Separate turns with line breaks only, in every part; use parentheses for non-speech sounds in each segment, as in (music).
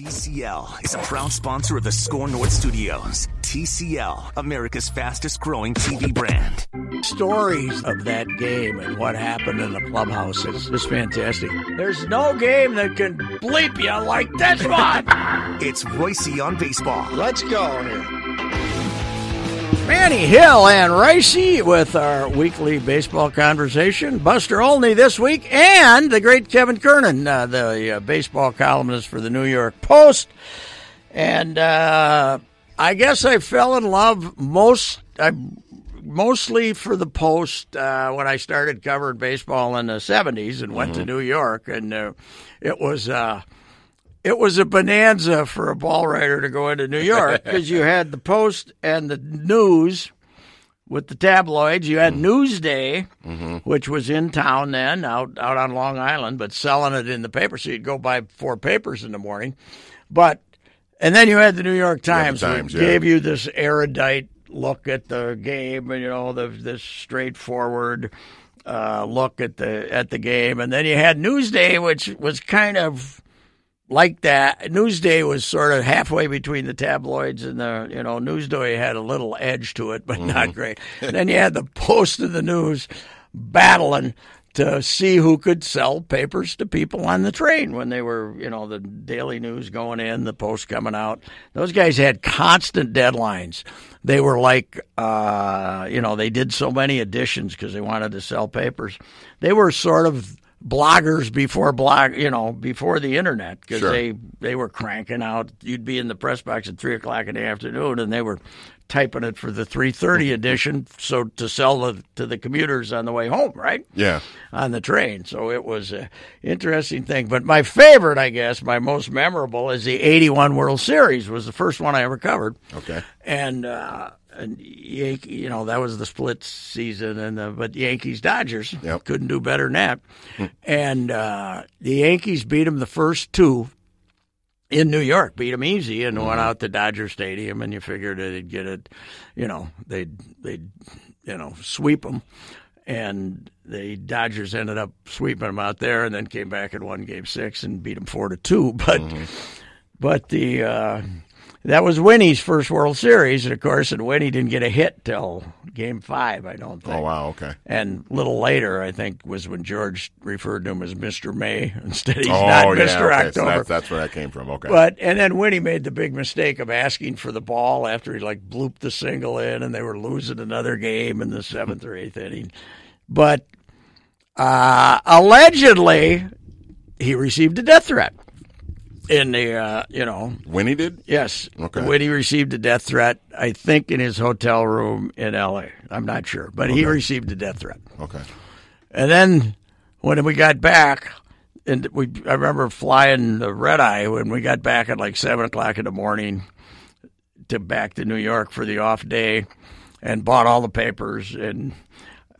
TCL is a proud sponsor of the Score North Studios. TCL, America's fastest growing TV brand.
Stories of that game and what happened in the clubhouse is, is fantastic. There's no game that can bleep you like this one.
It's Reusse on baseball.
Let's go here. Manny Hill and Ricey with our weekly baseball conversation. Buster Olney this week, and the great Kevin Kernan, uh, the uh, baseball columnist for the New York Post. And uh, I guess I fell in love most, I, mostly for the Post uh, when I started covering baseball in the '70s and went to New York, and uh, it was uh, it was a bonanza for a ball writer to go into New York (laughs) because you had the Post and the News with the tabloids. You had Newsday, which was in town then, out out on Long Island, but selling it in the paper. So you'd go buy four papers in the morning. But and then you had the New York Times,
Times,
which
yeah.
gave you this erudite look at the game, and you know the this straightforward uh, look at the at the game, and then you had Newsday, which was kind of like that. Newsday was sort of halfway between the tabloids and the you know Newsday had a little edge to it, but
Mm-hmm.
not great. then you had the Post and the News battling to see who could sell papers to people on the train when they were you know the Daily News going in, the Post coming out. Those guys had constant deadlines. They were like uh, you know they did so many editions because they wanted to sell papers. They were sort of bloggers before blog, you know, before the internet because
Sure.
they they were cranking out. You'd be in the press box at three o'clock in the afternoon, and they were typing it for the three thirty edition, so to sell the, to the commuters on the way home, right?
Yeah.
on the train. So it was an interesting thing. But my favorite, I guess, my most memorable is the 81 World Series was the first one I ever covered.
Okay.
And, uh, and Yankee, you know, that was the split season, and the, but Yankees Dodgers
Yep.
couldn't do better than that. and uh, the Yankees beat them the first two in New York, beat them easy, and went out to Dodger Stadium, and you figured they'd get it, you know, they'd they'd you know sweep them, and the Dodgers ended up sweeping them out there, and then came back and won Game Six and beat them four to two. (laughs) But but the uh, that was Winnie's first World Series, and of course, and Winnie didn't get a hit till Game Five, I don't think.
Oh wow. Okay.
And a little later, I think, was when George referred to him as Mr. May (laughs) instead. He's
oh
not
yeah.
Mr.
Okay. So
October.
that's, that's where that came from. Okay.
But and then Winnie made the big mistake of asking for the ball after he like blooped the single in, and they were losing another game in the seventh or eighth inning. But uh, allegedly, he received a death threat in the uh, you know
Winnie did.
yes
Okay.
when he received a death threat. I think in his hotel room in L.A. I'm not sure, but he received a death threat.
Okay.
And then when we got back, and we I remember flying the red eye when we got back at like seven o'clock in the morning to back to New York for the off day, and bought all the papers and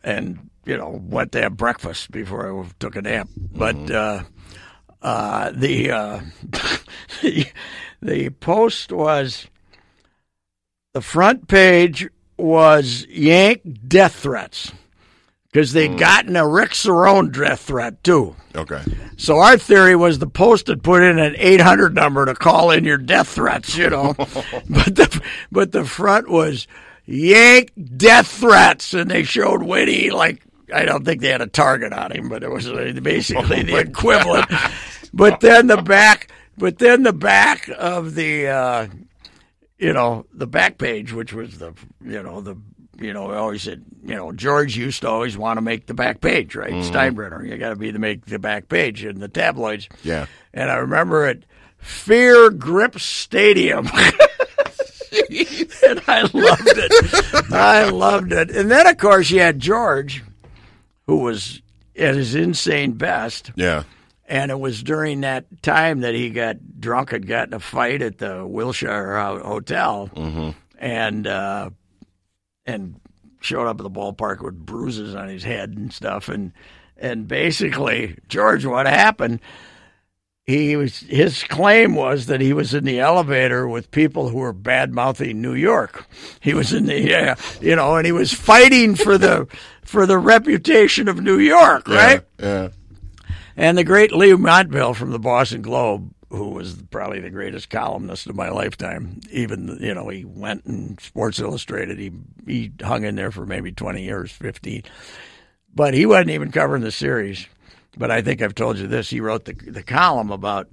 and you know went to have breakfast before I took a nap. But uh, uh, the, uh, the (laughs) the post was the front page was Yank death threats because they'd gotten a Rick Cerrone death threat too.
Okay.
So our theory was the post had put in an 800 number to call in your death threats, you know. (laughs) (laughs) but the but the front was Yank death threats, and they showed Winnie like I don't think they had a target on him, but it was uh, basically the equivalent. But then the back, but then the back of the. Uh, you know, the back page, which was the, you know, the, you know, I always said, you know, George used to always want to make the back page, right? Steinbrenner, you got to be to make the back page in the tabloids.
Yeah.
And I remember at Fear Grip Stadium. (laughs) and I loved it. I loved it. And then, of course, you had George, who was at his insane best.
Yeah.
And it was during that time that he got drunk and got in a fight at the Wilshire Ho- Hotel, and uh, and showed up at the ballpark with bruises on his head and stuff. And and basically, George, what happened? He was his claim was that he was in the elevator with people who were bad mouthing New York. He was in the yeah, you know, and he was fighting for the for the reputation of New York, right?
Yeah.
And the great Leigh Montville from the Boston Globe who was probably the greatest columnist of my lifetime. Even you know, he went in Sports Illustrated. He he hung in there for maybe twenty years, fifteen. But he wasn't even covering the series. But I think I've told you this. He wrote the the column about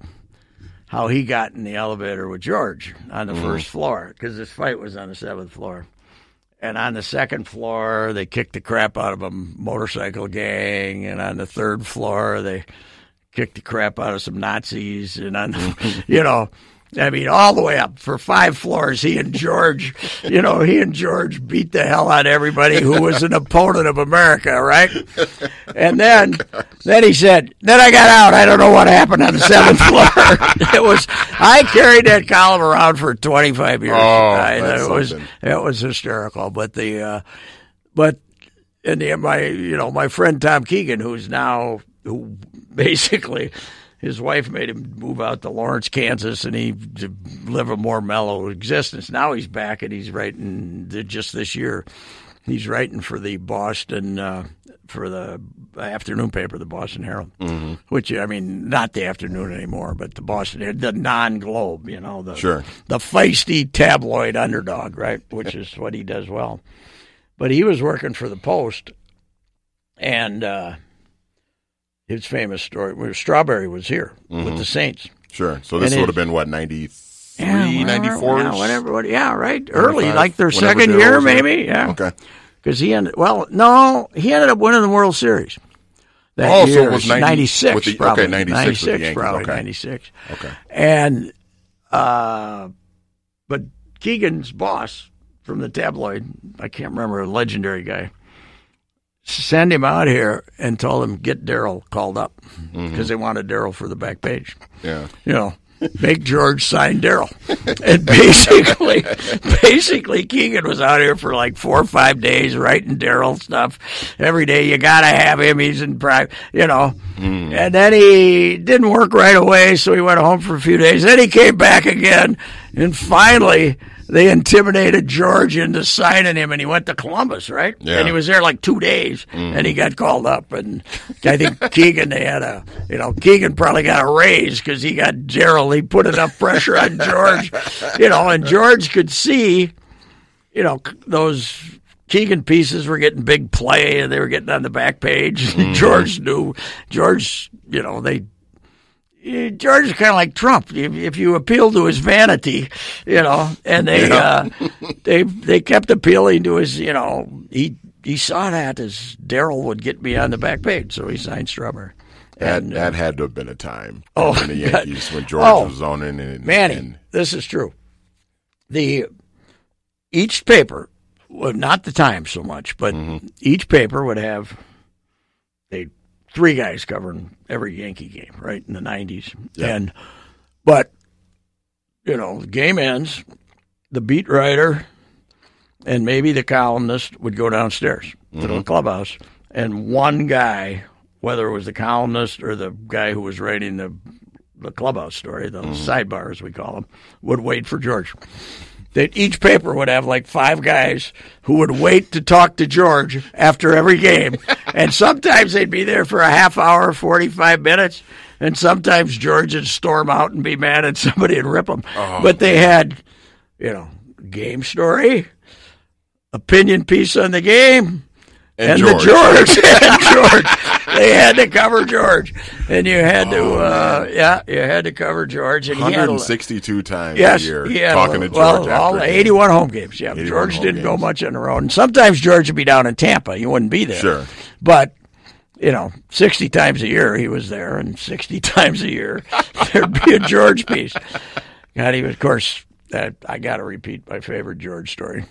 how he got in the elevator with George on the mm-hmm. first floor because this fight was on the seventh floor. And on the second floor, they kicked the crap out of a motorcycle gang. And on the third floor, they kicked the crap out of some Nazis. And on, the, (laughs) you know, I mean, all the way up for five floors, he and George, you know, he and George beat the hell out of everybody who was an opponent of America, right? And then, then he said, then I got out. I don't know what happened on the seventh floor. (laughs) it was, I carried that column around for 25 years.
Oh,
I-
that's
it was,
something.
it was hysterical. But the, uh, but and the my you know my friend Tom Keegan, who's now who basically his wife made him move out to Lawrence, Kansas, and he to live a more mellow existence. Now he's back and he's writing just this year. He's writing for the Boston uh, for the afternoon paper, the Boston Herald, mm-hmm. which I mean, not the afternoon anymore, but the Boston, the non-Globe, you know, the
Sure.
the feisty tabloid underdog, right? Which is what he does well. But he was working for the Post, and uh, his famous story was Strawberry was here with the Saints.
Sure. So this
And
would have been what 93,
Yeah,
94?
Yeah, whatever, what- yeah, right. Early, like their second year, maybe. Yeah,
Okay.
because he ended. Well, no, he ended up winning the World Series. That
Oh, so
year,
it was 90
96,
with the- okay,
probably
96 with the
probably
okay.
96.
Okay.
And, uh, but Keegan's boss from the tabloid, I can't remember, a legendary guy, sent him out here and told him get Darryl called up because
Mm-hmm.
they wanted Darryl for the back page.
Yeah.
You know, make George sign Darryl. (laughs) And basically, basically, Keegan was out here for like four or five days writing Darryl stuff every day. You got to have him. He's in private, you know. And then he didn't work right away, so he went home for a few days. Then he came back again, and finally. They intimidated George into signing him, and he went to Columbus, right?
Yeah.
And he was there like two days, mm. and he got called up. And I think (laughs) Keegan, they had a, you know, Keegan probably got a raise because he got Gerald. He put enough pressure on George, (laughs) you know, and George could see, you know, those Keegan pieces were getting big play, and they were getting on the back page. (laughs) Mm-hmm. George knew. George, you know, they George is kind of like Trump. If, if you appeal to his vanity, you know, and they uh, they they kept appealing to his, you know, he he saw that as Darryl would get me on the back page, so he signed Strawberry.
That,
And, uh,
that had to have been a time
Oh,
in the (laughs)
God.
Yankees when George
Oh,
was owning and
Manny,
and-
this is true. The each paper, well, not the time so much, but each paper would have three guys covering every Yankee game, right in the nineties,
Yeah.
and but you know the game ends, the beat writer and maybe the columnist would go downstairs to the mm-hmm. clubhouse, and one guy, whether it was the columnist or the guy who was writing the the clubhouse story, the mm-hmm. sidebar as we call them, would wait for George. That each paper would have like five guys who would wait to talk to George after every game, (laughs) and sometimes they'd be there for a half hour, forty-five minutes, and sometimes George would storm out and be mad at somebody and rip them. Oh, but they had, you know, game story, opinion piece on the game,
and,
and
George.
the George (laughs) George. They had to cover George, and you had to,
Oh,
uh, yeah, you had to cover George. And he had a-
162 times
yes,
a year
he
talking to George
well, all
a game.
81 home games. Yeah, George didn't go much on the road, and sometimes George would be down in Tampa. You wouldn't be there,
Sure.
but. You know, 60 times a year he was there, and 60 (laughs) times a year there'd be a George piece. God, he was, of course, that I got to repeat my favorite George story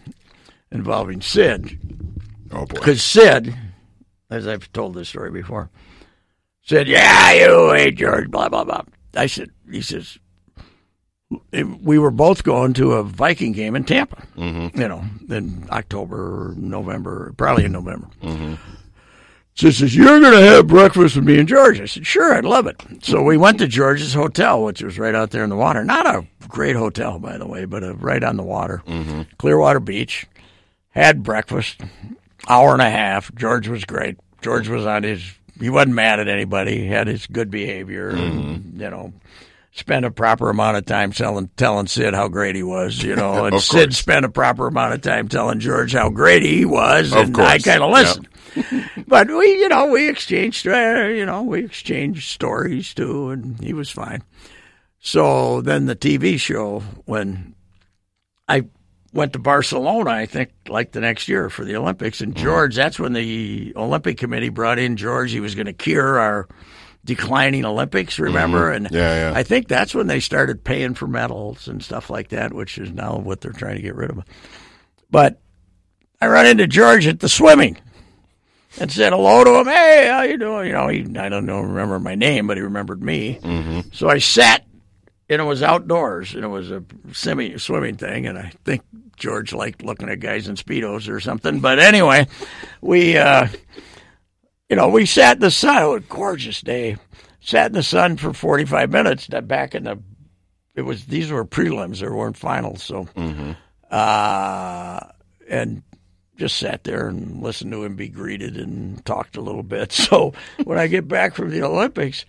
involving Sid.
Oh boy.
Because Sid, as I've told this story before, said, "Yeah, you hate George." Blah blah blah. I said, he says, we were both going to a Viking game in Tampa. Mm-hmm. You know, in October, or November, probably in November. Mm-hmm. So he says, You're going to have breakfast with me and George. I said, Sure, I'd love it. So we went to George's hotel, which was right out there in the water. Not a great hotel, by the way, but a, right on the water. Mm-hmm. Clearwater Beach. Had breakfast, hour and a half. George was great. George was on his, he wasn't mad at anybody. He had his good behavior, and, you know. spent a proper amount of time telling telling Sid how great he was, you know, (laughs) and Sid spent a proper amount of time telling George how great he was,
Of
and I kind of listened. (laughs) (laughs) but we, you know, we exchanged, uh, you know, we exchanged stories too, and he was fine. So then the TV show when I went to Barcelona, I think, like the next year for the Olympics. And George, that's when the Olympic Committee brought in George. He was going to cure our declining Olympics, remember? And
Yeah, yeah.
I think that's when they started paying for medals and stuff like that, which is now what they're trying to get rid of. But I run into George at the swimming and said hello to him. Hey, how you doing? You know, he I don't know remember my name, but he remembered me. Mm-hmm. So I sat, and it was outdoors, and it was a semi swimming thing, and I think George liked looking at guys in speedos or something. But anyway, we, uh, you know, we sat in the sun. It was a gorgeous day. Sat in the sun for forty five minutes. Back in the, it was these were prelims. There weren't finals, so. Uh, and just sat there and listened to him be greeted and talked a little bit. (laughs) So when I get back from the Olympics,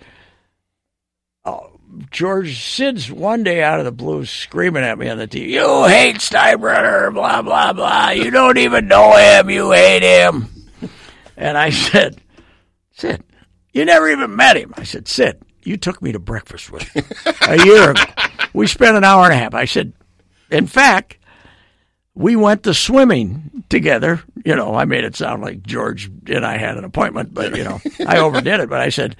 oh, George Sid's one day out of the blue screaming at me on the TV, You hate Steinbrenner, blah, blah, blah. You don't even know him. You hate him. (laughs) And I said, Sid, you never even met him. I said, Sid, you took me to breakfast with him a year ago. We spent an hour and a half. I said, in fact, we went to swimming together. You know, I made it sound like George and I had an appointment, but you know, I overdid it. But I said,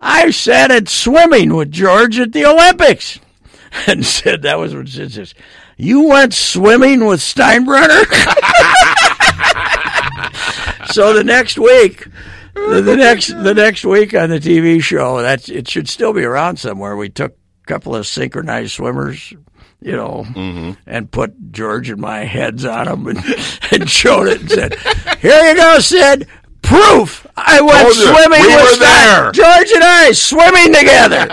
I sat at swimming with George at the Olympics, (laughs) and said that was what Sid says. You went swimming with Steinbrenner. (laughs) so the next week, the, the next the next week on the TV show, that's it should still be around somewhere. We took a couple of synchronized swimmers, you know, mm-hmm. and put George and my heads on them and, (laughs) and showed it and said, "Here you go, Sid." Proof! I went
Told
swimming
We
with
there.
George and I swimming together.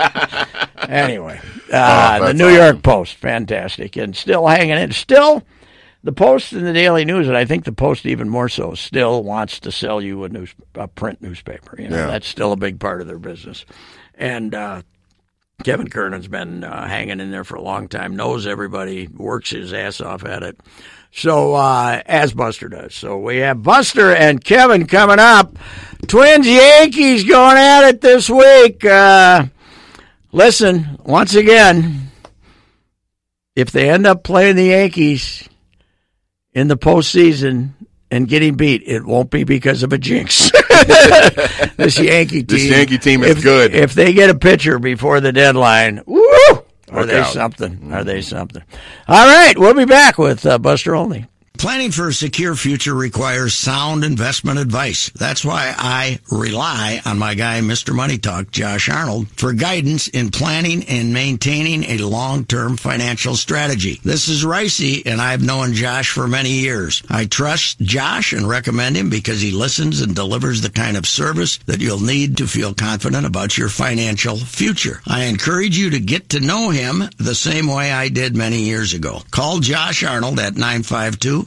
(laughs) anyway, uh, the New
awesome.
York Post, fantastic, and still hanging in. Still, the Post and the Daily News, and I think the Post even more so, still wants to sell you a news, a print newspaper. You know,
Yeah.
that's still a big part of their business. And uh, Kevin Kernan's been uh, hanging in there for a long time, knows everybody, works his ass off at it. So, uh, as Buster does. So we have Buster and Kevin coming up. Twins Yankees going at it this week. Uh, listen, once again, if they end up playing the Yankees in the postseason and getting beat, it won't be because of a jinx. This Yankee team.
This Yankee team is
if,
good.
If they get a pitcher before the deadline, woo! Are
Look
they
out.
something? Are they something? All right, we'll be back with uh, Buster Olney.
Planning for a secure future requires sound investment advice. That's why I rely on my guy, Mr. Money Talk, Josh Arnold, for guidance in planning and maintaining a long-term financial strategy. This is Ricey, and I've known Josh for many years. I trust Josh and recommend him because he listens and delivers the kind of service that you'll need to feel confident about your financial future. I encourage you to get to know him the same way I did many years ago. Call Josh Arnold at 952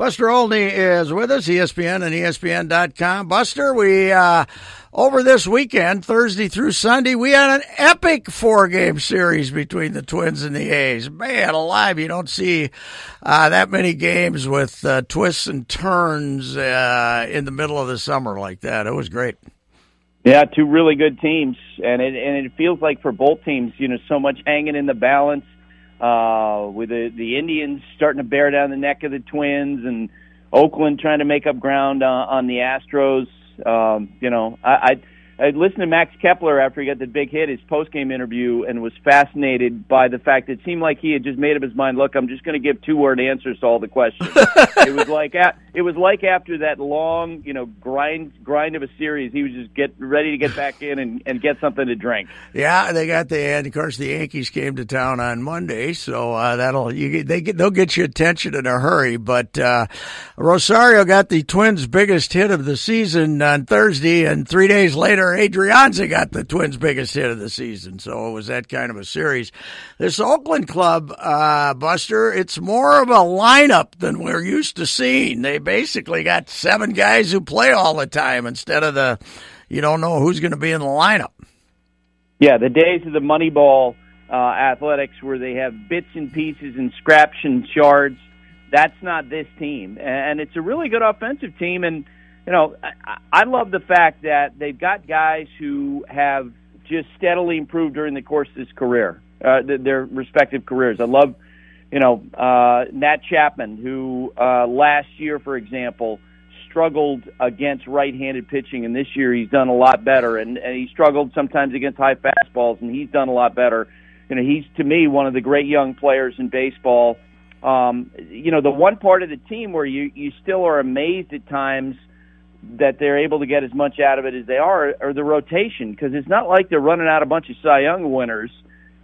Buster Olney is with us, ESPN and ESPN.com. Buster, we, uh, over this weekend, Thursday through Sunday, we had an epic four game series between the Twins and the A's. Man alive, you don't see, uh, that many games with, uh, twists and turns, uh, in the middle of the summer like that. It was great.
Yeah, two really good teams, and it and it feels like for both teams, you know, so much hanging in the balance. Uh, with the the Indians starting to bear down the neck of the Twins, and Oakland trying to make up ground uh, on the Astros. Um, you know, I, I I listened to Max Kepler after he got the big hit, his post game interview, and was fascinated by the fact that it seemed like he had just made up his mind. Look, I'm just going to give two word answers to all the questions. (laughs) it was like a- it was like after that long, you know, grind grind of a series, he was just get ready to get back in and, and get something to drink.
Yeah, they got the and of course the Yankees came to town on Monday, so uh, that'll you they get they'll get your attention in a hurry. But uh, Rosario got the Twins' biggest hit of the season on Thursday, and three days later, Adrianza got the Twins' biggest hit of the season. So it was that kind of a series. This Oakland club, uh, Buster, it's more of a lineup than we're used to seeing. They basically got seven guys who play all the time instead of the you don't know who's going to be in the lineup.
Yeah, the days of the Moneyball uh, athletics where they have bits and pieces and scraps and shards. That's not this team, and it's a really good offensive team. And you know, I, I love the fact that they've got guys who have just steadily improved during the course of his career, uh, their respective careers. I love you know, uh, Matt Chapman, who uh, last year, for example, struggled against right-handed pitching, and this year he's done a lot better. And, and he struggled sometimes against high fastballs, and he's done a lot better. You know, he's to me one of the great young players in baseball. Um, you know, the one part of the team where you you still are amazed at times that they're able to get as much out of it as they are, or the rotation, because it's not like they're running out a bunch of Cy Young winners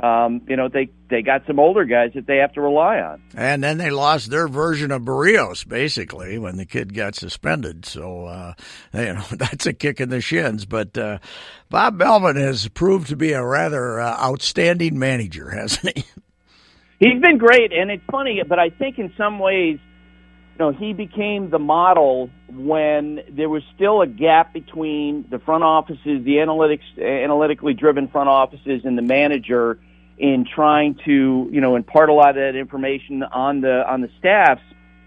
um, you know, they they got some older guys that they have to rely on.
And then they lost their version of Berrios basically when the kid got suspended. So uh, (laughs) you know that's a kick in the shins. But uh, Bob Melvin has proved to be a rather uh, outstanding manager, (laughs) hasn't he?
He's been great, and it's funny, but I think in some ways. Know, he became the model when there was still a gap between the front offices, the analytics, analytically driven front offices, and the manager in trying to, you know, impart a lot of that information on the on the staffs,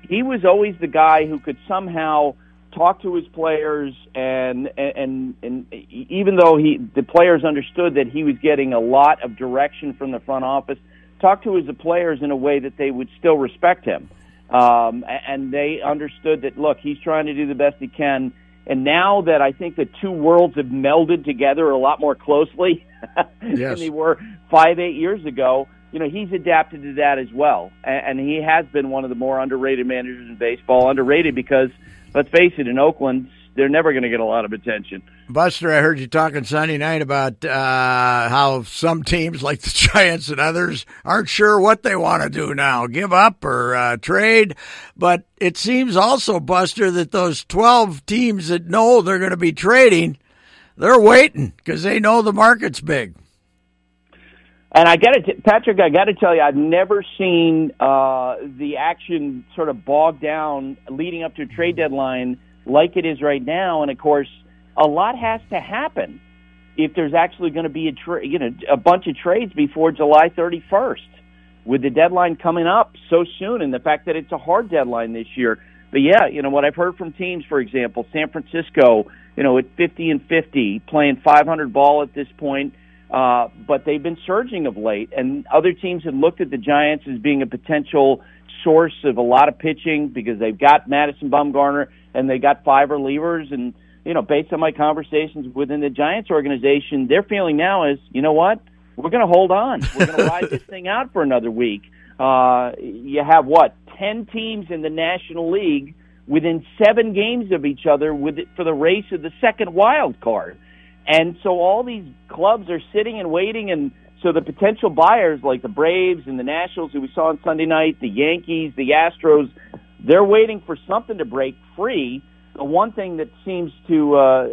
he was always the guy who could somehow talk to his players and and and even though he the players understood that he was getting a lot of direction from the front office, talk to his players in a way that they would still respect him. Um, and they understood that look, he's trying to do the best he can and now that I think the two worlds have melded together a lot more closely (laughs) yes. than they were five, eight years ago, you know, he's adapted to that as well. And, and he has been one of the more underrated managers in baseball. Underrated because, let's face it, in Oakland, they're never going to get a lot of attention.
Buster, I heard you talking Sunday night about uh, how some teams, like the (laughs) Giants and others, aren't sure what they want to do now give up or uh, trade. But it seems also, Buster, that those 12 teams that know they're going to be trading, they're waiting because they know the market's big.
And I got to, Patrick, I got to tell you, I've never seen uh, the action sort of bogged down leading up to a trade deadline like it is right now. And of course, a lot has to happen if there's actually going to be a tra- you know a bunch of trades before July 31st, with the deadline coming up so soon, and the fact that it's a hard deadline this year. But yeah, you know what I've heard from teams, for example, San Francisco, you know, at 50 and 50, playing 500 ball at this point. Uh, but they've been surging of late, and other teams have looked at the Giants as being a potential source of a lot of pitching because they've got Madison Bumgarner and they got five relievers. And, you know, based on my conversations within the Giants organization, their feeling now is, you know what? We're going to hold on. We're going (laughs) to ride this thing out for another week. Uh, you have what? 10 teams in the National League within seven games of each other with it for the race of the second wild card. And so all these clubs are sitting and waiting and so the potential buyers like the Braves and the Nationals who we saw on Sunday night, the Yankees, the Astros, they're waiting for something to break free. One thing that seems to, uh,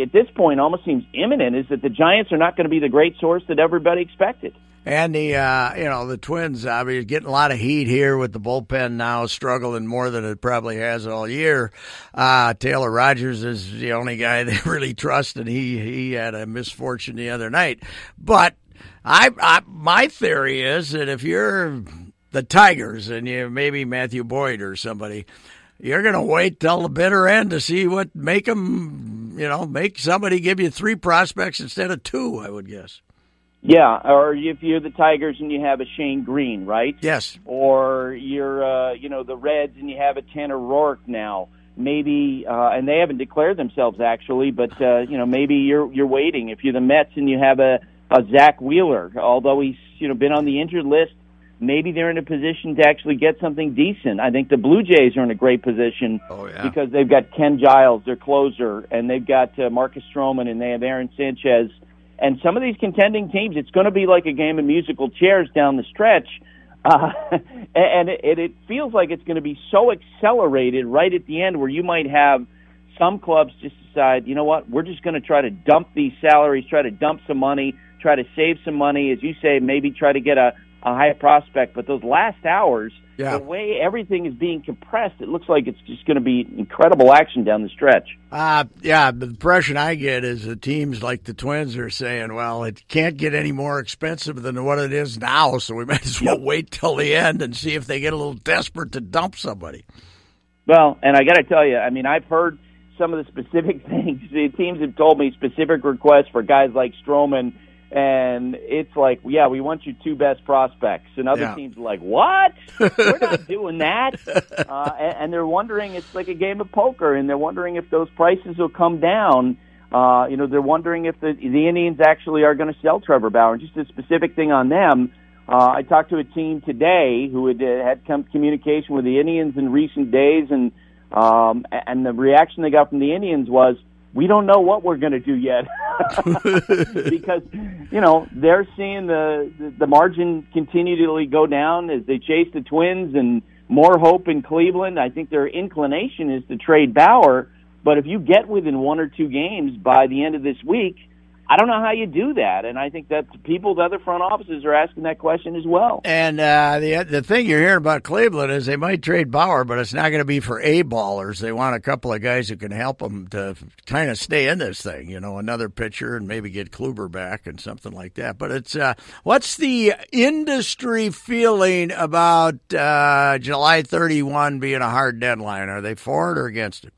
at this point, almost seems imminent is that the Giants are not going to be the great source that everybody expected.
And the uh, you know the Twins obviously getting a lot of heat here with the bullpen now struggling more than it probably has all year. Uh, Taylor Rogers is the only guy (laughs) they really trust, and he he had a misfortune the other night. But I, I my theory is that if you're the Tigers and you maybe Matthew Boyd or somebody, you're going to wait till the bitter end to see what make them, you know, make somebody give you three prospects instead of two. I would guess.
Yeah, or if you're the Tigers and you have a Shane Greene, right?
Yes.
Or you're, uh, you know, the Reds and you have a Tanner Roark now. Maybe, uh, and they haven't declared themselves actually, but uh, you know, maybe you're you're waiting. If you're the Mets and you have a, a Zack Wheeler, although he's you know been on the injured list maybe they're in a position to actually get something decent. I think the Blue Jays are in a great position
Oh, yeah.
because they've got Ken Giles, their closer, and they've got uh, Marcus Stroman, and they have Aaron Sanchez. And some of these contending teams, it's going to be like a game of musical chairs down the stretch. Uh, (laughs) and it, it feels like it's going to be so accelerated right at the end where you might have some clubs just decide, you know what, we're just going to try to dump these salaries, try to dump some money, try to save some money, as you say, maybe try to get a, a high prospect. But those last hours,
Yeah.
the way everything is being compressed, it looks like it's just going to be incredible action down the stretch.
Uh, yeah, the impression I get is the teams like the Twins are saying, well, it can't get any more expensive than what it is now, so we (laughs) might as well wait till the end and see if they get a little desperate to dump somebody.
Well, and I got to tell you, I mean, I've heard some of the specific (laughs) things. The teams have told me specific requests for guys like Stroman, and it's like, yeah, we want your two best prospects. And other
Yeah.
teams are like, what? We're (laughs) not doing that. Uh, and, and they're wondering, it's like a game of poker, and they're wondering if those prices will come down. Uh, you know, they're wondering if the, the Indians actually are going to sell Trevor Bauer. And just a specific thing on them. Uh, I talked to a team today who had uh, had come communication with the Indians in recent days, and um, and the reaction they got from the Indians was, "We don't know what we're going to do yet," (laughs) (laughs) because you know they're seeing the, the the margin continually go down as they chase the Twins and more hope in Cleveland. I think their inclination is to trade Bauer, but if you get within one or two games by the end of this week. I don't know how you do that, and I think that people, the other front offices, are asking that question as well.
And uh, the the thing you're hearing about Cleveland is they might trade Bauer, but it's not going to be for A ballers. They want a couple of guys who can help them to kind of stay in this thing. You know, another pitcher and maybe get Kluber back and something like that. But it's uh, what's the industry feeling about uh, July 31 being a hard deadline? Are they for it or against it?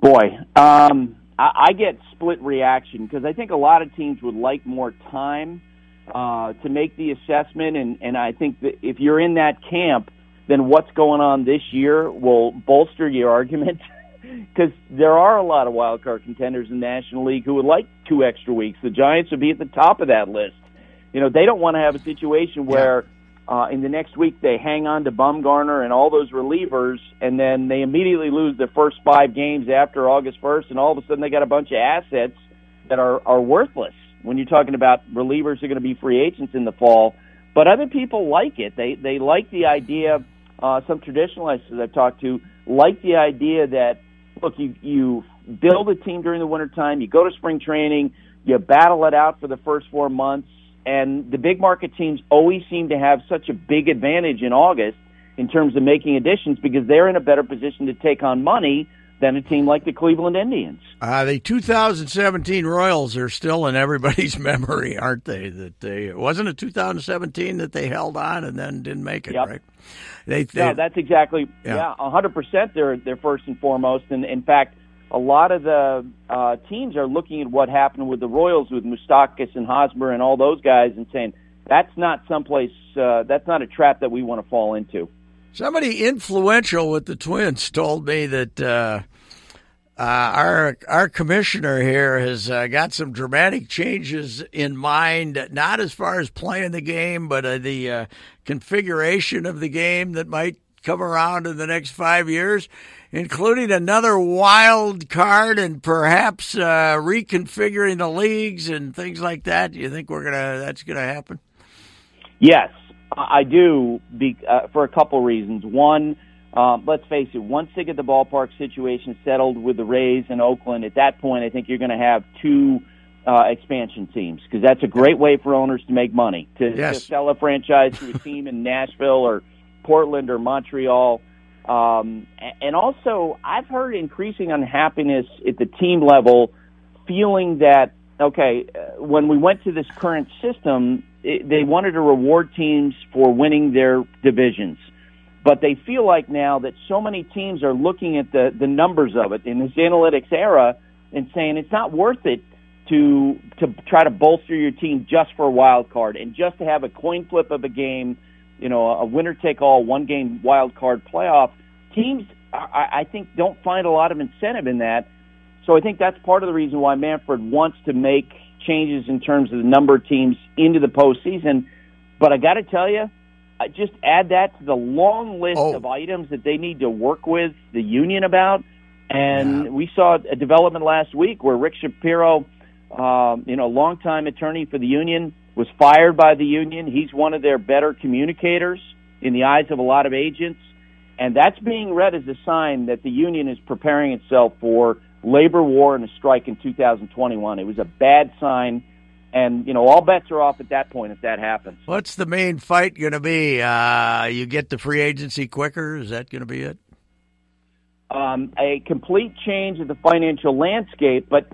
Boy, um, I, I get split reaction because I think a lot of teams would like more time uh, to make the assessment, and, and I think that if you're in that camp, then what's going on this year will bolster your (laughs) argument. Because there are a lot of wild card contenders in the National League who would like two extra weeks. The Giants would be at the top of that list. You know, they don't want to have a situation where uh, in the next week they hang on to Bumgarner and all those relievers, and then they immediately lose the first five games after August 1st, and all of a sudden they got a bunch of assets that are, are worthless when you're talking about relievers are going to be free agents in the fall. But other people like it. They they like the idea. Uh, some traditionalists that I've talked to like the idea that look, you you build a team during the wintertime, you go to spring training, you battle it out for the first four months, and the big market teams always seem to have such a big advantage in August in terms of making additions because they're in a better position to take on money than a team like the Cleveland Indians.
Uh, the 2017 Royals are still in everybody's (laughs) memory, aren't they? That they wasn't it 2017 that they held on and then didn't make it,
Yep.
right? They, they
No, that's exactly
Yeah.
yeah, hundred percent. They're they're first and foremost, and in fact, a lot of the uh, teams are looking at what happened with the Royals with Moustakas and Hosmer and all those guys, and saying that's not someplace uh, that's not a trap that we want to fall into.
Somebody influential with the Twins told me that uh, uh, our our commissioner here has uh, got some dramatic changes in mind, not as far as playing the game, but uh, the uh, configuration of the game that might come around in the next five years, including another wild card and perhaps uh, reconfiguring the leagues and things like that. Do you think we're gonna that's gonna happen?
Yes, I do, be, uh, for a couple reasons. One, um, let's face it, once they get the ballpark situation settled with the Rays and Oakland, at that point, I think you're going to have two uh, expansion teams because that's a great way for owners to make money to,
Yes.
to sell a franchise to a team in Nashville or Portland or Montreal. Um, and also, I've heard increasing unhappiness at the team level, feeling that okay, uh, when we went to this current system, it, they wanted to reward teams for winning their divisions. But they feel like now that so many teams are looking at the, the numbers of it in this analytics era and saying it's not worth it to to try to bolster your team just for a wild card and just to have a coin flip of a game, you know, a winner take all one game wild card playoff. Teams, I, I think, don't find a lot of incentive in that. So I think that's part of the reason why Manfred wants to make changes in terms of the number of teams into the postseason. But I got to tell you, I just add that to the long list
Oh.
of items that they need to work with the union about. And
Yeah.
we saw a development last week where Rick Shapiro, um, you know, longtime attorney for the union, was fired by the union. He's one of their better communicators in the eyes of a lot of agents. And that's being read as a sign that the union is preparing itself for labor war and a strike in 2021. It was a bad sign. And, you know, all bets are off at that point if that happens.
What's the main fight going to be? Uh, you get the free agency quicker? Is that going to be it?
um, a complete change of the financial landscape. But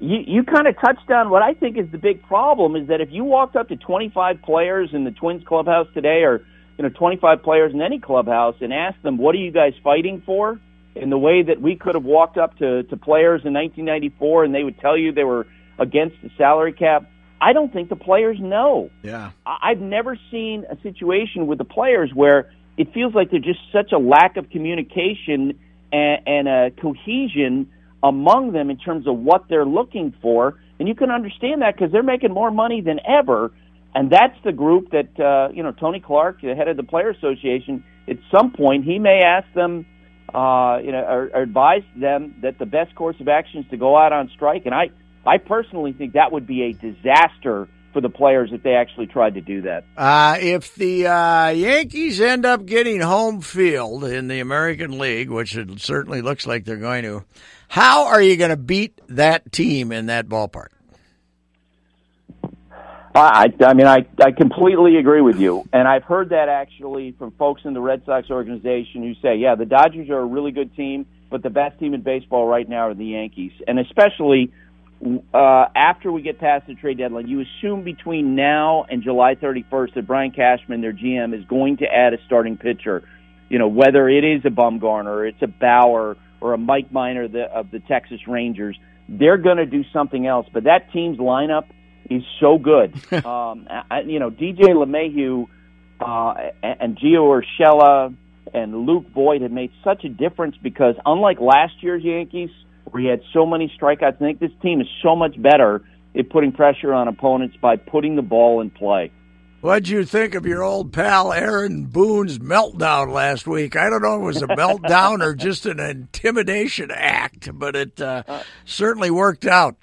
you, you kind of touched on what I think is the big problem is that if you walked up to 25 players in the Twins clubhouse today, or you know 25 players in any clubhouse, and asked them, "What are you guys fighting for?" in the way that we could have walked up to, to players in 1994, and they would tell you they were against the salary cap. I don't think the players know.
Yeah.
I- I've never seen a situation with the players where it feels like there's just such a lack of communication and, and a cohesion among them in terms of what they're looking for. And you can understand that because they're making more money than ever. And that's the group that, uh, you know, Tony Clark, the head of the Player Association, at some point he may ask them, uh, you know, or, or advise them that the best course of action is to go out on strike. And I, I personally think that would be a disaster for the players if they actually tried to do that.
Uh, if the uh, Yankees end up getting home field in the American League, which it certainly looks like they're going to, how are you going to beat that team in that ballpark?
I, I mean, I, I completely agree with you. And I've heard that actually from folks in the Red Sox organization who say, yeah, the Dodgers are a really good team, but the best team in baseball right now are the Yankees. And especially uh, after we get past the trade deadline, you assume between now and July 31st that Brian Cashman, their GM, is going to add a starting pitcher. You know, whether it is a Bumgarner, it's a Bauer, or a Mike Minor the, of the Texas Rangers, they're going to do something else. But that team's lineup is so good. (laughs) um, I, you know, DJ LeMahieu uh, and, Gio Urshela and Luke Voit have made such a difference because unlike last year's Yankees, where he had so many strikeouts, I think this team is so much better at putting pressure on opponents by putting the ball in play.
What'd you think of your old pal Aaron Boone's meltdown last week? I don't know if it was a meltdown or (laughs) just an intimidation act, but it uh, certainly worked out.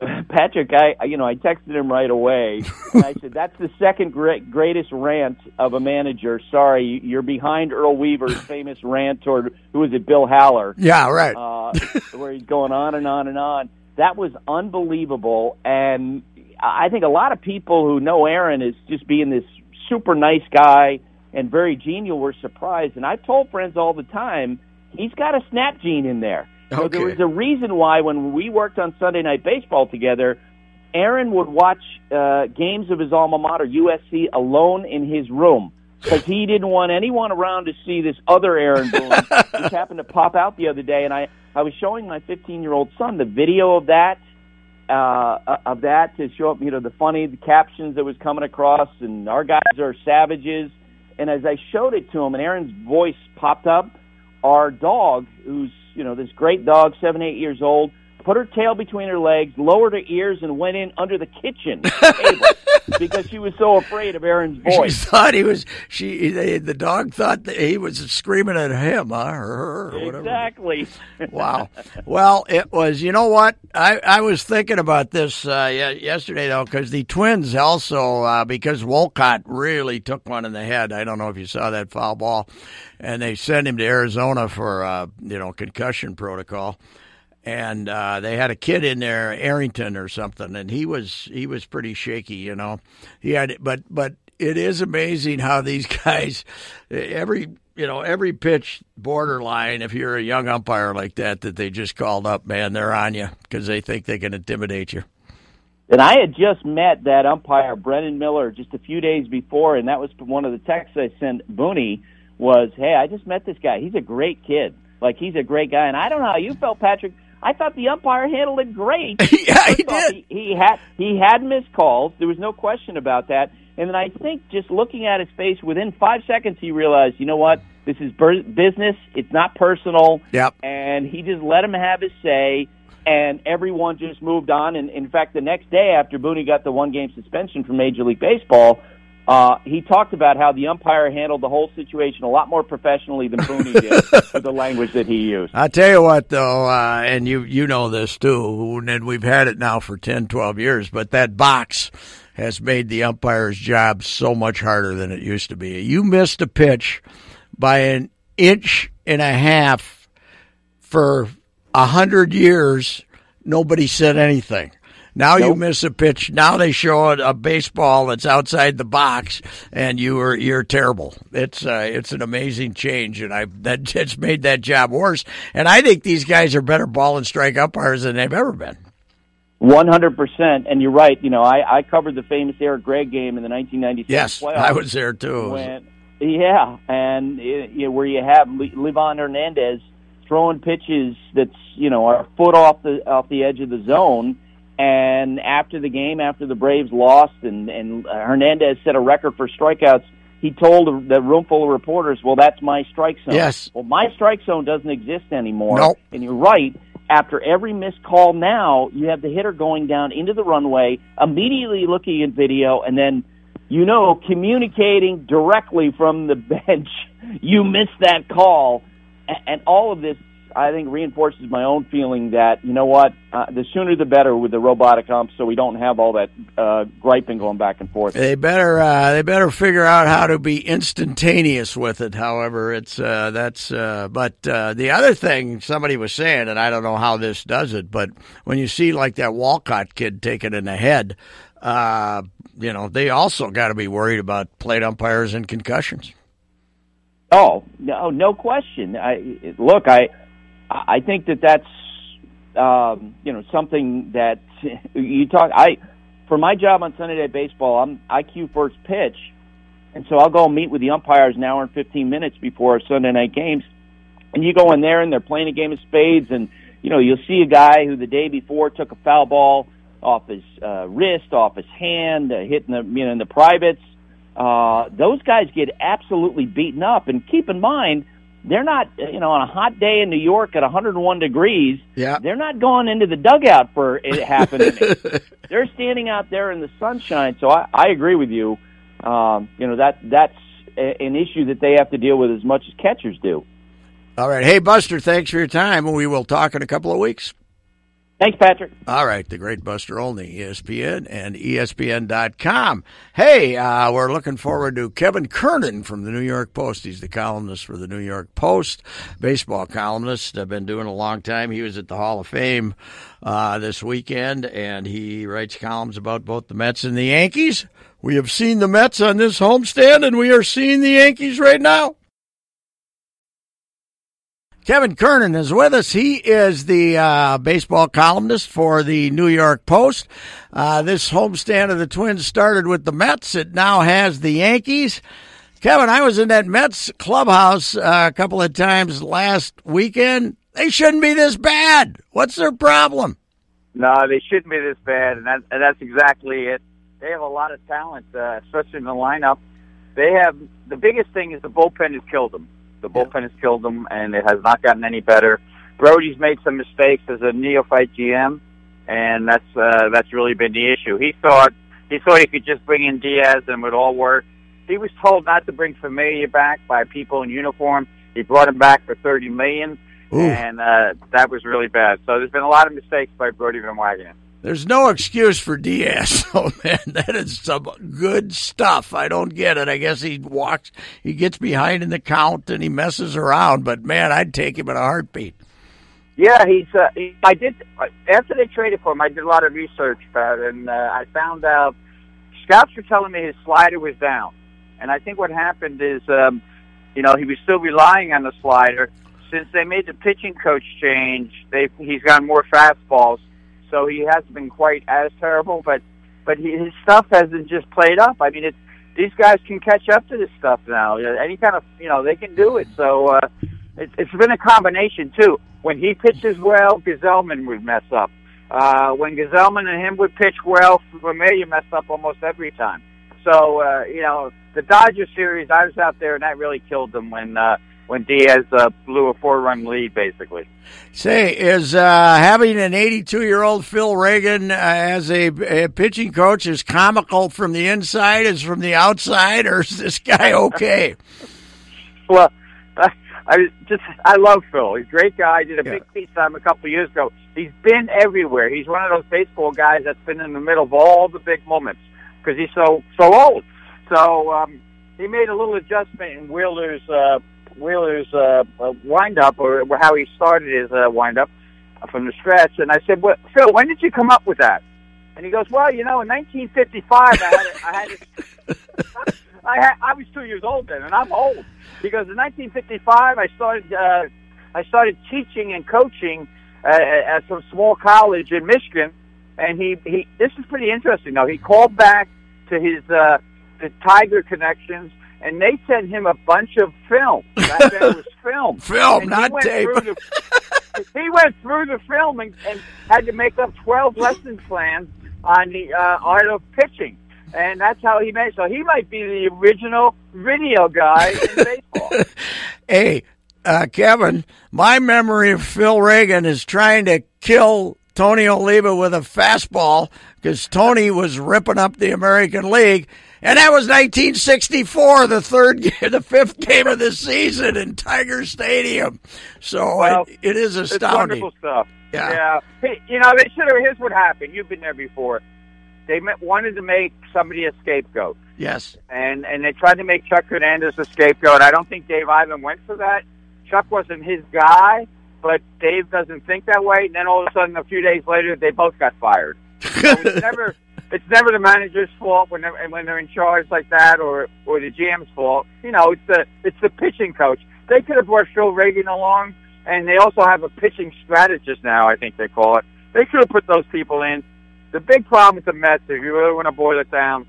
Patrick, I you know I texted him right away, and (laughs) I said that's the second great, greatest rant of a manager. Sorry, you're behind Earl Weaver's (laughs) famous rant toward who was it, Bill Haller?
Yeah, right.
uh, where he's going on and on and on. That was unbelievable, and I think a lot of people who know Aaron is just being this super nice guy and very genial were surprised. And I've told friends all the time he's got a snap gene in there. So there was a reason why when we worked on Sunday Night Baseball together, Aaron would watch uh, games of his alma mater, USC, alone in his room because he didn't want anyone around to see this other Aaron (laughs) Boone, which happened to pop out the other day. And I, I was showing my 15 year old son the video of that, uh, of that to show up, you know, the funny the captions that was coming across, and our guys are savages. And as I showed it to him, and Aaron's voice popped up, our dog, who's you know this great dog, seven eight years old, put her tail between her legs, lowered her ears, and went in under the kitchen (laughs) table because she was so afraid of Aaron's (laughs) voice.
She thought he was. She they, the dog thought that he was screaming at him, huh? Or her, or whatever.
Exactly. (laughs)
Wow. Well, it was. You know what? I I was thinking about this uh, yesterday though, because the Twins also uh, because Wolcott really took one in the head. I don't know if you saw that foul ball, and they sent him to Arizona for uh, you know concussion protocol. And uh, they had a kid in there, Arrington or something, and he was he was pretty shaky, you know. He had, but but it is amazing how these (laughs) guys, every you know every pitch borderline. If you're a young umpire like that, that they just called up, man, they're on you because they think they can intimidate you.
And I had just met that umpire, Brennan Miller, just a few days before, and that was one of the texts I sent Booney was, "Hey, I just met this guy. He's a great kid. Like he's a great guy." And I don't know how you felt, Patrick. I thought the umpire handled it great. (laughs)
yeah, he
off,
did.
He, he had he had missed calls. There was no question about that. And then I think just looking at his face, within five seconds, he realized, you know what? This is business. It's not personal.
Yep.
And he just let him have his say, and everyone just moved on. And in fact, the next day after Booney got the one game suspension from Major League Baseball, uh, he talked about how the umpire handled the whole situation a lot more professionally than Booney did (laughs) with the language that he used.
I tell you what, though, uh, and you you know this too, and we've had it now for 10, 12 years, but that box has made the umpire's job so much harder than it used to be. You missed a pitch by an inch and a half for a hundred years, nobody said anything. Now nope. you miss a pitch. Now they show a, a, baseball that's outside the box, and you are you're terrible. It's uh, it's an amazing change, and I that (laughs) it's made that job worse. And I think these guys are better ball and strike umpires than they've ever been.
One hundred percent, and you're right. You know, I, I covered the famous Eric Gregg game in the 1996
yes,
playoffs.
I was there too.
When, yeah, and it, you know, where you have Livan Hernandez throwing pitches that's you know are a foot off the off the edge of the zone. And after the game, after the Braves lost, and and uh, Hernandez set a record for strikeouts, he told the room full of reporters, "Well, that's my strike zone."
Yes.
Well, my strike zone doesn't exist anymore.
Nope.
And you're right. After every missed call, now you have the hitter going down into the runway, immediately looking at video, and then you know communicating directly from the (laughs) bench. You missed that call, and all of this I think reinforces my own feeling that you know what, uh, the sooner the better with the robotic umps, so we don't have all that uh, griping going back and forth.
They better uh, they better figure out how to be instantaneous with it. However, it's uh, that's uh, but uh, the other thing somebody was saying, and I don't know how this does it, but when you see like that Walcott kid taking in the head, uh, you know they also got to be worried about plate umpires and concussions.
Oh no, no question. I look, I I think that that's um, you know something that (laughs) you talk. I for my job on Sunday Night Baseball, I'm I cue first pitch, and so I'll go meet with the umpires an hour and fifteen minutes before our Sunday night games, and you go in there and they're playing a game of spades, and you know you'll see a guy who the day before took a foul ball off his uh, wrist, off his hand, uh, hitting the you know in the privates. Uh, those guys get absolutely beaten up, and keep in mind they're not, you know, on a hot day in New York at 101 degrees.
Yeah.
They're not going into the dugout for it (laughs) happening. they're standing out there in the sunshine. So I, I agree with you. Um, you know that that's a, an issue that they have to deal with as much as catchers do.
All right. Hey, Buster, thanks for your time. We will talk in a couple of weeks.
Thanks, Patrick.
All right, the great Buster Olney, ESPN and ESPN.com. Hey, uh, we're looking forward to Kevin Kernan from the New York Post. He's the columnist for the New York Post, baseball columnist. I've been doing a long time. He was at the Hall of Fame uh, this weekend, and he writes columns about both the Mets and the Yankees. We have seen the Mets on this homestand, and we are seeing the Yankees right now. Kevin Kernan is with us. He is the uh, baseball columnist for the New York Post. Uh, this homestand of the Twins started with the Mets. It now has the Yankees. Kevin, I was in that Mets clubhouse uh, a couple of times last weekend. They shouldn't be this bad. What's their problem?
No, they shouldn't be this bad, and, that, and that's exactly it. They have a lot of talent, uh, especially in the lineup. They have the biggest thing is the bullpen has killed them. The bullpen has killed them, and it has not gotten any better. Brodie's made some mistakes as a neophyte GM, and that's uh, that's really been the issue. He thought he thought he could just bring in Diaz and it would all work. He was told not to bring Familia back by people in uniform. He brought him back for thirty million, Ooh. and uh, that was really bad. So there's been a lot of mistakes by Brodie Van Wagenen.
There's no excuse for Diaz. (laughs) Oh man, that is some good stuff. I don't get it. I guess he walks, he gets behind in the count and he messes around. But man, I'd take him in a heartbeat.
Yeah, he's. Uh, I did after they traded for him. I did a lot of research about it, and uh, I found out scouts were telling me his slider was down, and I think what happened is, um, you know, he was still relying on the slider. Since they made the pitching coach change, they he's got more fastballs so he hasn't been quite as terrible. But but he, his stuff hasn't just played up. I mean, it's these guys can catch up to this stuff now. Any kind of you know they can do it. So uh, it, it's been a combination too. When he pitches well, Gsellman would mess up. Uh, when Gsellman and him would pitch well, Familia mess up almost every time. So uh, you know the Dodger series, I was out there and that really killed them when uh, when Diaz uh, blew a four-run lead, basically.
Say, is uh, having an 82-year-old Phil Regan uh, as a, a, pitching coach is comical from the inside, is from the outside, or is this guy (laughs) okay?
well, I, I just I love Phil. He's a great guy. I did a yeah. big piece on him a couple of years ago. He's been everywhere. He's one of those baseball guys that's been in the middle of all the big moments because he's so so old. So um, he made a little adjustment in Wheeler's uh, Wheeler's uh, windup, or how he started his uh, windup from the stretch. And I said, well, Phil, when did you come up with that? And he goes, well, you know, in 1955, I had, a, I had, a, (laughs) I had, I was two years old then, and I'm old. Because in 1955, I started, uh, I started teaching and coaching uh, at some small college in Michigan. And he, he, this is pretty interesting though. He called back to his, uh, the Tiger connections and they sent him a bunch of film. Back then it was film.
film, and not tape.
The, (laughs) he went through the film and, and had to make up 12 lesson plans on the uh, art of pitching. And that's how he made. So he might be the original video guy in (laughs) baseball.
hey, uh, Kevin, my memory of Phil Regan is trying to kill Tony Oliva with a fastball because Tony was ripping up the American League and that was 1964, the third, (laughs) the fifth game of the season in Tiger Stadium. So well, it, it is astounding.
It's wonderful stuff. Yeah. yeah. Hey, you know, they should have. Here's what happened. You've been there before. They wanted to make somebody a scapegoat.
Yes.
And and they tried to make Chuck Hernandez a scapegoat. I don't think Dave Eiland went for that. Chuck wasn't his guy, but Dave doesn't think that way. And then all of a sudden, a few days later, they both got fired. (laughs) So never it's never the manager's fault when they're, when they're in charge like that, or or the GM's fault. You know, it's the it's the pitching coach. They could have brought Phil Regan along, and they also have a pitching strategist now. I think they call it. They could have put those people in. The big problem with the Mets, if you really want to boil it down,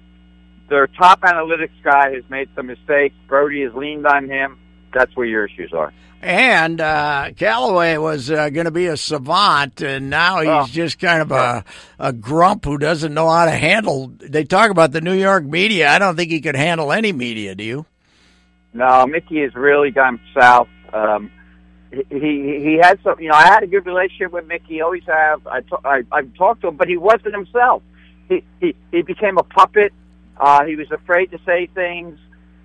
their top analytics guy has made some mistakes. Brodie has leaned on him. That's where your issues are.
And uh, Callaway was uh, going to be a savant, and now he's oh. just kind of a, a grump who doesn't know how to handle. They talk about the New York media. I don't think he could handle any media. Do you?
No, Mickey has really gone south. Um, he he had some. You know, I had a good relationship with Mickey. Always have. I, t- I I've talked to him, but he wasn't himself. He he he became a puppet. Uh, he was afraid to say things,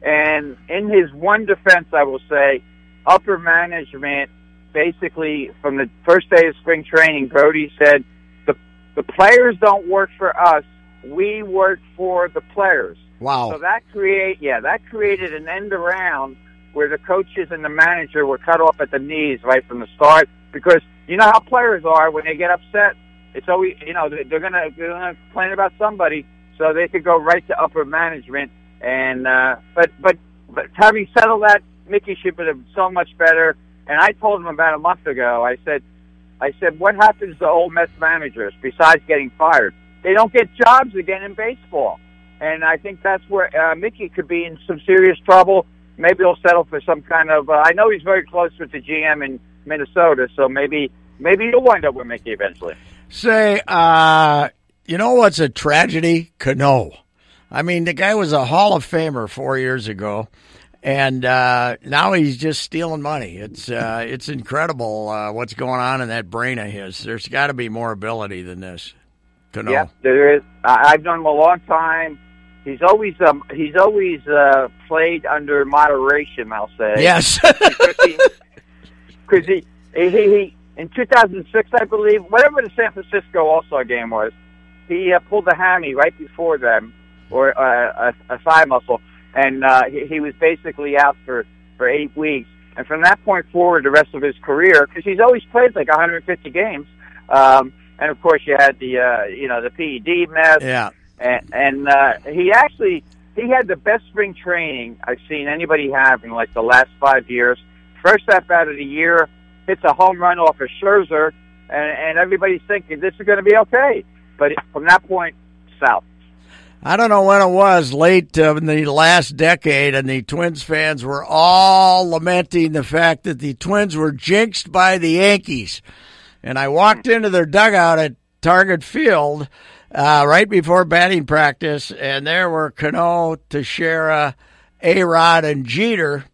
and in his one defense, I will say upper management basically from the first day of spring training, Brodie said the the players don't work for us. We work for the players.
Wow.
So that create yeah, that created an end around where the coaches and the manager were cut off at the knees right from the start because you know how players are when they get upset. It's always you know they're gonna they're gonna complain about somebody, so they could go right to upper management. And uh, but but but having settled that Mickey should have so much better. And I told him about a month ago. I said, I said, what happens to old Mets managers besides getting fired? They don't get jobs again in baseball. And I think that's where uh, Mickey could be in some serious trouble. Maybe he'll settle for some kind of. Uh, I know he's very close with the GM in Minnesota, so maybe maybe he'll wind up with Mickey eventually.
Say, uh, you know what's a tragedy? Cano. I mean, the guy was a Hall of Famer four years ago and uh, now he's just stealing money. It's uh, it's incredible uh, what's going on in that brain of his. There's got to be more ability than this. To know.
Yeah, there is. I've known him a long time. He's always um, he's always uh, played under moderation. I'll say
yes, (laughs)
because he, he, he he in 2006, I believe, whatever the San Francisco All Star game was, he uh, pulled a hammy right before them or uh, a, a thigh muscle and uh, he, he was basically out for for eight weeks. And from that point forward, the rest of his career, because he's always played like 150 games, um, and of course you had the uh, you know the PED mess,
yeah,
and, and uh, he actually he had the best spring training I've seen anybody have in like the last five years. First step out of the year, hits a home run off of Scherzer, and, and everybody's thinking this is going to be okay. But from that point, south.
I don't know when it was, late uh, in the last decade, and the Twins fans were all lamenting the fact that the Twins were jinxed by the Yankees. And I walked into their dugout at Target Field uh, right before batting practice, and there were Cano, Teixeira, A Rod, and Jeter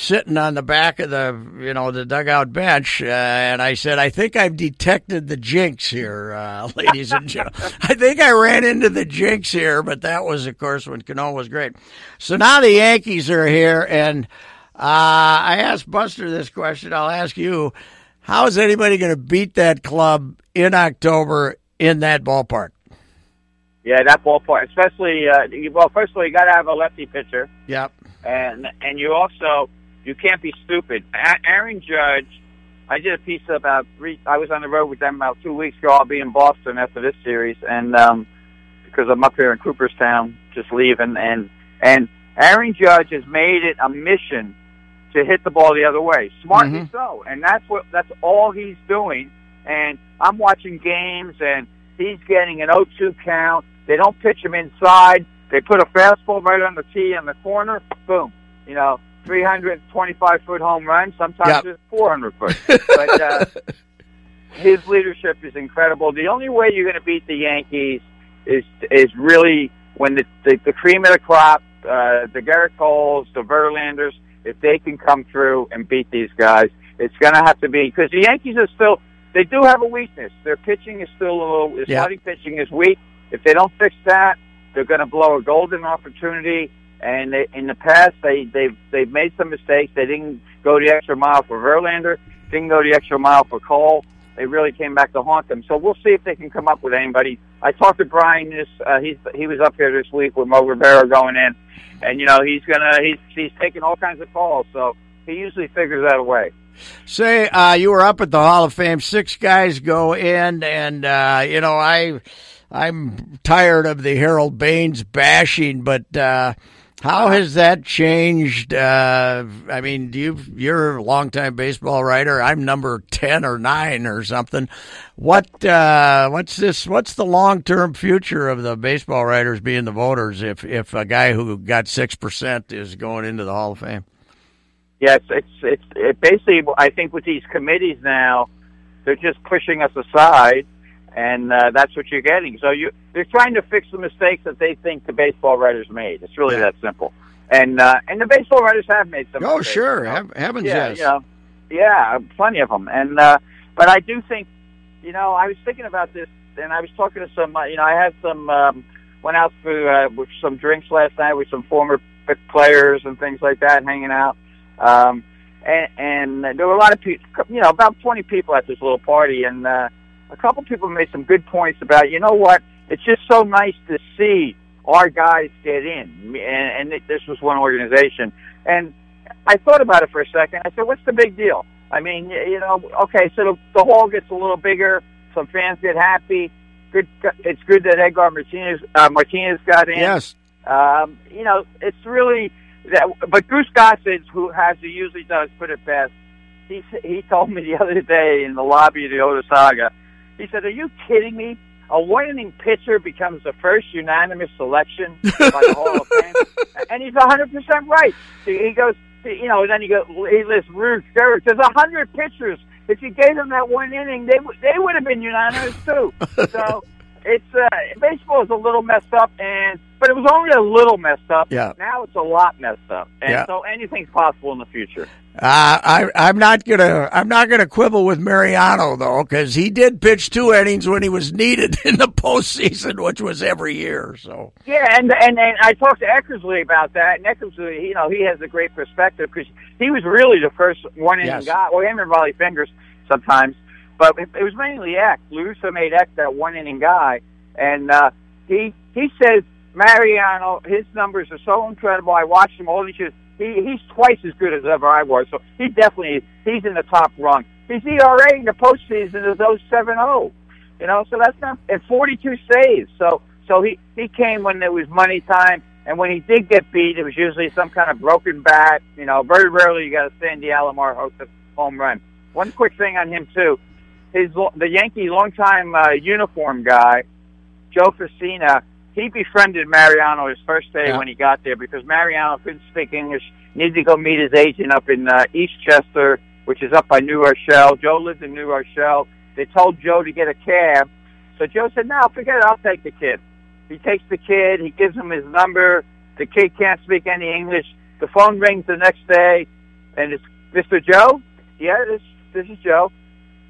sitting on the back of the you know the dugout bench, uh, and I said, "I think I've detected the jinx here, uh, (laughs) ladies and gentlemen. I think I ran into the jinx here." But that was, of course, when Cano was great. So now the Yankees are here, and uh, I asked Buster this question. I'll ask you: How is anybody going to beat that club in October in that ballpark?
Yeah, that ballpark, especially uh, well. First of all, you got to have a lefty pitcher.
Yep.
And and you also you can't be stupid. A- Aaron Judge, I did a piece about three. I was on the road with them about two weeks ago. I'll be in Boston after this series, and um, because I'm up here in Cooperstown, just leaving, and and Aaron Judge has made it a mission to hit the ball the other way, smartly
Mhm.
so, and that's what that's all he's doing. And I'm watching games, and he's getting an 0-2 count. They don't pitch him inside. They put a fastball right on the tee in the corner. Boom. You know, 325 foot home run. Sometimes
Yep.
it's 400 foot. (laughs) But uh, his leadership is incredible. The only way you're going to beat the Yankees is is really when the the, the cream of the crop, uh, the Gerrit Coles, the Verlanders, if they can come through and beat these guys, it's going to have to be because the Yankees are still they do have a weakness. Their pitching is still a little. Their
Yeah.
starting pitching is weak. If they don't fix that, they're going to blow a golden opportunity. And they, in the past, they they've they've made some mistakes. They didn't go the extra mile for Verlander. Didn't go the extra mile for Cole. They really came back to haunt them. So we'll see if they can come up with anybody. I talked to Brian this. Uh, he's he was up here this week with Mo Rivera going in, and you know he's gonna he's he's taking all kinds of calls. So he usually figures out a way.
Say uh, you were up at the Hall of Fame. Six guys go in, and uh, you know I, I'm tired of the Harold Baines bashing, but uh, how has that changed? Uh, I mean, do you you're a longtime baseball writer. I'm number ten or nine or something. What uh, what's this? What's the long term future of the baseball writers being the voters? If if a guy who got six percent is going into the Hall of Fame?
Yeah, it's it's it's it basically. I think with these committees now, they're just pushing us aside, and uh, that's what you're getting. So you they're trying to fix the mistakes that they think the baseball writers made. It's really that simple. And uh, and the baseball writers have made some.
Oh,
mistakes,
sure,
you know?
Heavens
yeah,
yes.
you know, yeah, plenty of them. And uh, but I do think, you know, I was thinking about this, and I was talking to some. Uh, you know, I had some um, went out for uh, with some drinks last night with some former players and things like that, hanging out. Um, and, and there were a lot of people, you know, about 20 people at this little party, and uh, a couple people made some good points about, you know what, it's just so nice to see our guys get in, and, and this was one organization. And I thought about it for a second. I said, what's the big deal? I mean, you know, okay, so the, the hall gets a little bigger, some fans get happy. Good, it's good that Edgar Martinez uh, Martinez got in.
Yes.
Um, you know, it's really that. But Goose Gossage, who has he usually does put it best. He he told me the other day in the lobby of the Otesaga. He said, "Are you kidding me? A one inning pitcher becomes the first unanimous selection by the Hall of Fame, (laughs) and he's hundred percent right." He goes, you know, then he goes, he lists Ruth Derrick. There's a hundred pitchers. If you gave them that one inning, they they would have been unanimous too. (laughs) so it's uh, baseball is a little messed up, and but it was only a little messed up.
Yeah.
Now it's a lot messed up, and
Yeah.
so anything's possible in the future.
Uh, I, I'm not gonna. I'm not gonna quibble with Mariano though, because he did pitch two innings when he was needed (laughs) in the postseason, which was every year. So
Yeah, and and and I talked to Eckersley about that, and Eckersley, you know, he has a great perspective because he was really the first one inning
Yes.
guy. Well, him and Rollie Fingers sometimes, but it, it was mainly Eck. La Russa made Eck that one inning guy, and uh, he he says Mariano, his numbers are so incredible. I watched him all these years. He he's twice as good as ever I was. So he definitely he's in the top rung. His ERA in the postseason is 0.70. You know, so that's not and 42 saves. So so he he came when there was money time, and when he did get beat, it was usually some kind of broken bat. You know, very rarely you got a Sandy Alomar home run. One quick thing on him too, his the Yankee longtime uh, uniform guy, Joe Facina. He befriended Mariano his first day
Yeah.
when he got there because Mariano couldn't speak English, needed to go meet his agent up in uh, Eastchester, which is up by New Rochelle. Joe lived in New Rochelle. They told Joe to get a cab. So Joe said, no, forget it. I'll take the kid. He takes the kid. He gives him his number. The kid can't speak any English. The phone rings the next day. and it's Mr. Joe. Yeah, this this is Joe.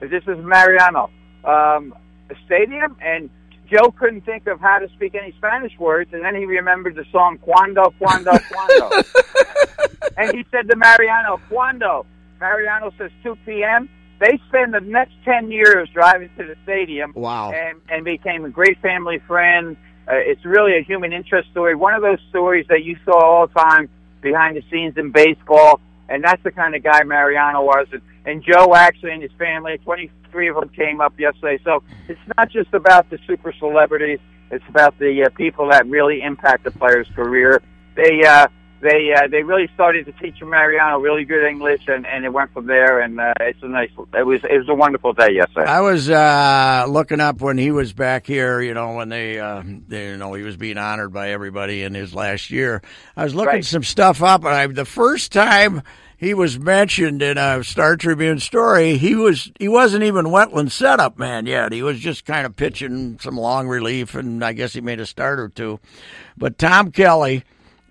This is Mariano um, a Stadium, and Joe couldn't think of how to speak any Spanish words, and then he remembered the song "Cuando, Cuando, Cuando," (laughs) and he said to Mariano, "Cuando." Mariano says 2 p.m. They spend the next 10 years driving to the stadium.
Wow.
And, and became a great family friend. Uh, it's really a human interest story. One of those stories that you saw all the time behind the scenes in baseball. And that's the kind of guy Mariano was. And, and Joe actually and his family, 23 of them came up yesterday. So it's not just about the super celebrities. It's about the uh, people that really impact the player's career. They, uh, they uh, they really started to teach Mariano really good English, and, and it went from there. And uh, it's a nice. It was it was a wonderful day yesterday.
I was uh, looking up when he was back here. You know, when they, uh, they you know he was being honored by everybody in his last year. I was looking
Right.
some stuff up, and I, the first time he was mentioned in a Star Tribune story, he was he wasn't even Wetteland setup man yet. He was just kind of pitching some long relief, and I guess he made a start or two. But Tom Kelly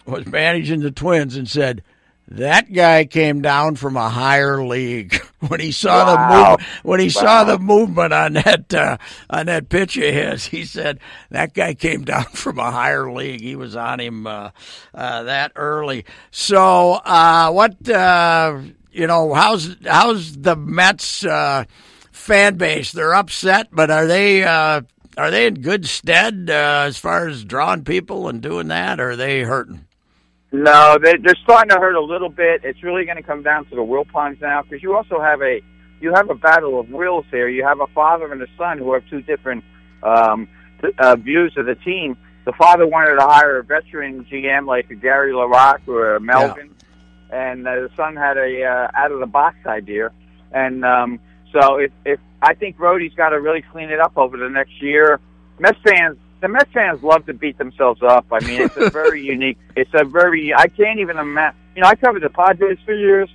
was managing the Twins and said that guy came down from a higher league (laughs) when he saw
Wow.
the move, when he saw the movement on that uh, on that pitch of his. He said that guy came (laughs) down from a higher league. He was on him uh, uh, that early. So uh, what uh, you know? How's how's the Mets uh, fan base? They're upset, but are they? Uh, are they in good stead uh, as far as drawing people and doing that? Or are they hurting?
No, they, they're starting to hurt a little bit. It's really going to come down to the Wilpons now because you also have a you have a battle of wills here. You have a father and a son who have two different um, th- uh, views of the team. The father wanted to hire a veteran GM like a Gary LaRocque or a Melvin, and uh, the son had a uh, out of the box idea. And um, so, if, if I think Brodie's got to really clean it up over the next year. Mets fans, the Mets fans love to beat themselves up. I mean, it's a (laughs) very unique. It's a very. I can't even imagine. You know, I covered the Padres for years.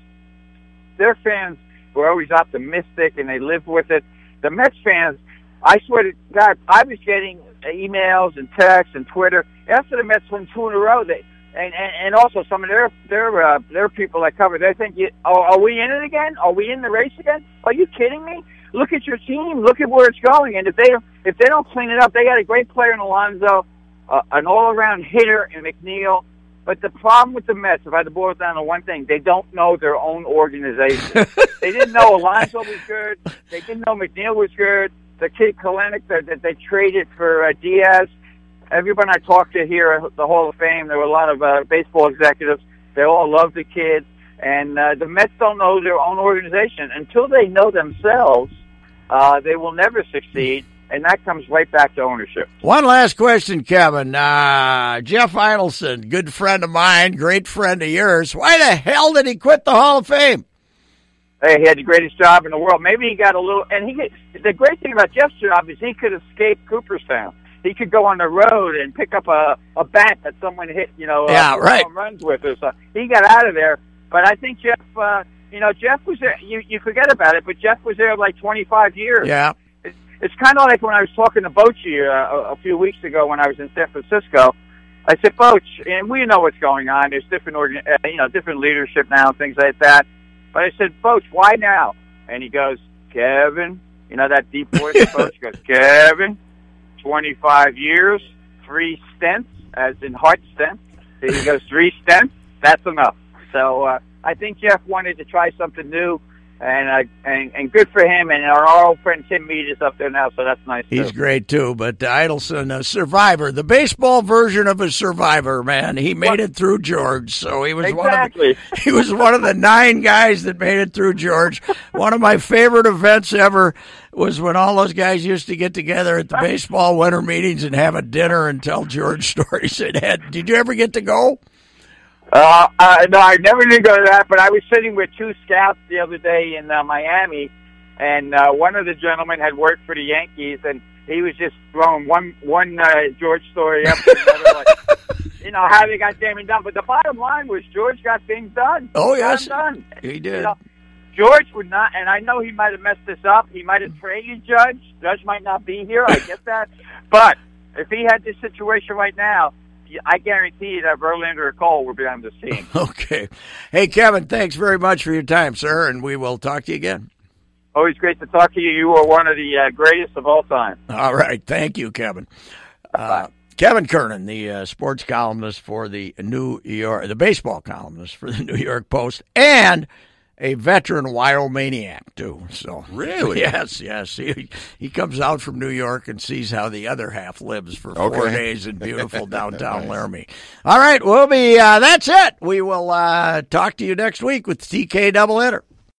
Their fans were always optimistic and they lived with it. The Mets fans, I swear to God, I was getting emails and texts and Twitter after the Mets won two in a row. They and and, and also some of their their uh, their people that cover. They think, you, oh, are we in it again? Are we in the race again? Are you kidding me? Look at your team. Look at where it's going. And if they if they don't clean it up, they got a great player in Alonso, uh, an all around hitter in McNeil. But the problem with the Mets, if I had to boil it down to one thing, they don't know their own organization. (laughs) they didn't know Alonso was good. They didn't know McNeil was good. The kid Kelenic that, that they traded for uh, Diaz. Everyone I talked to here at the Hall of Fame, there were a lot of uh, baseball executives. They all love the kid. And uh, the Mets don't know their own organization. Until they know themselves, uh, they will never succeed. And that comes right back to ownership.
One last question, Kevin. Uh, Jeff Idelson, good friend of mine, great friend of yours. Why the hell did he quit the Hall of Fame?
Hey, he had the greatest job in the world. Maybe he got a little, and he could, the great thing about Jeff's job is he could escape Cooperstown. He could go on the road and pick up a a bat that someone hit, you know,
Yeah,
uh,
right.
runs with or something. He got out of there, but I think Jeff, uh, you know, Jeff was there. You you forget about it, but Jeff was there like 25 years.
Yeah.
It's, it's kind of like when I was talking to Bochy uh, a, few weeks ago when I was in San Francisco. I said, Boch, and we know what's going on. There's different, organ, uh, you know, different leadership now, and things like that. But I said, Boch, why now? And he goes, Kevin, you know that deep voice. Boch goes, (laughs) Kevin, 25 years, three stents, as in heart stents. He goes, three stents. That's enough. So uh, I think Jeff wanted to try something new and uh, and and good for him. And our old friend Tim Mead is up there now, so that's nice.
He's
too.
great too, but Idelson, a survivor, the baseball version of a survivor, man. He made it through George, so he was
Exactly.
one of the, (laughs) he was one of the nine guys that made it through George. One of my favorite events ever was when all those guys used to get together at the baseball winter meetings and have a dinner and tell George (laughs) stories. It had. Did you ever get to go?
Uh, uh, no, I never did go to that, but I was sitting with two scouts the other day in uh, Miami, and uh, one of the gentlemen had worked for the Yankees, and he was just throwing one one uh, George story after another, like, you know how they got Damon done. But the bottom line was George got things done.
Oh, yes.
done.
He
You
did.
know, George would not, and I know he might have messed this up. He might have traded Judge. Judge might not be here. I get that, (laughs) but if he had this situation right now, I guarantee you that Verlander or Cole will be on the team. (laughs)
Okay. Hey, Kevin, thanks very much for your time, sir, and we will talk to you again.
Always great to talk to you. You are one of the uh, greatest of all time. (laughs)
All right. Thank you, Kevin. Uh, Kevin Kernan, the uh, sports columnist for the New York, the baseball columnist for the (laughs) New York Post, and a veteran Wyomingiac too. So
Really? (laughs)
yes, yes. He he comes out from New York and sees how the other half lives for four
Okay.
days in (laughs) beautiful downtown Laramie. All right, we'll be. Uh, that's it. We will uh, talk to you next week with TK Doubleheader.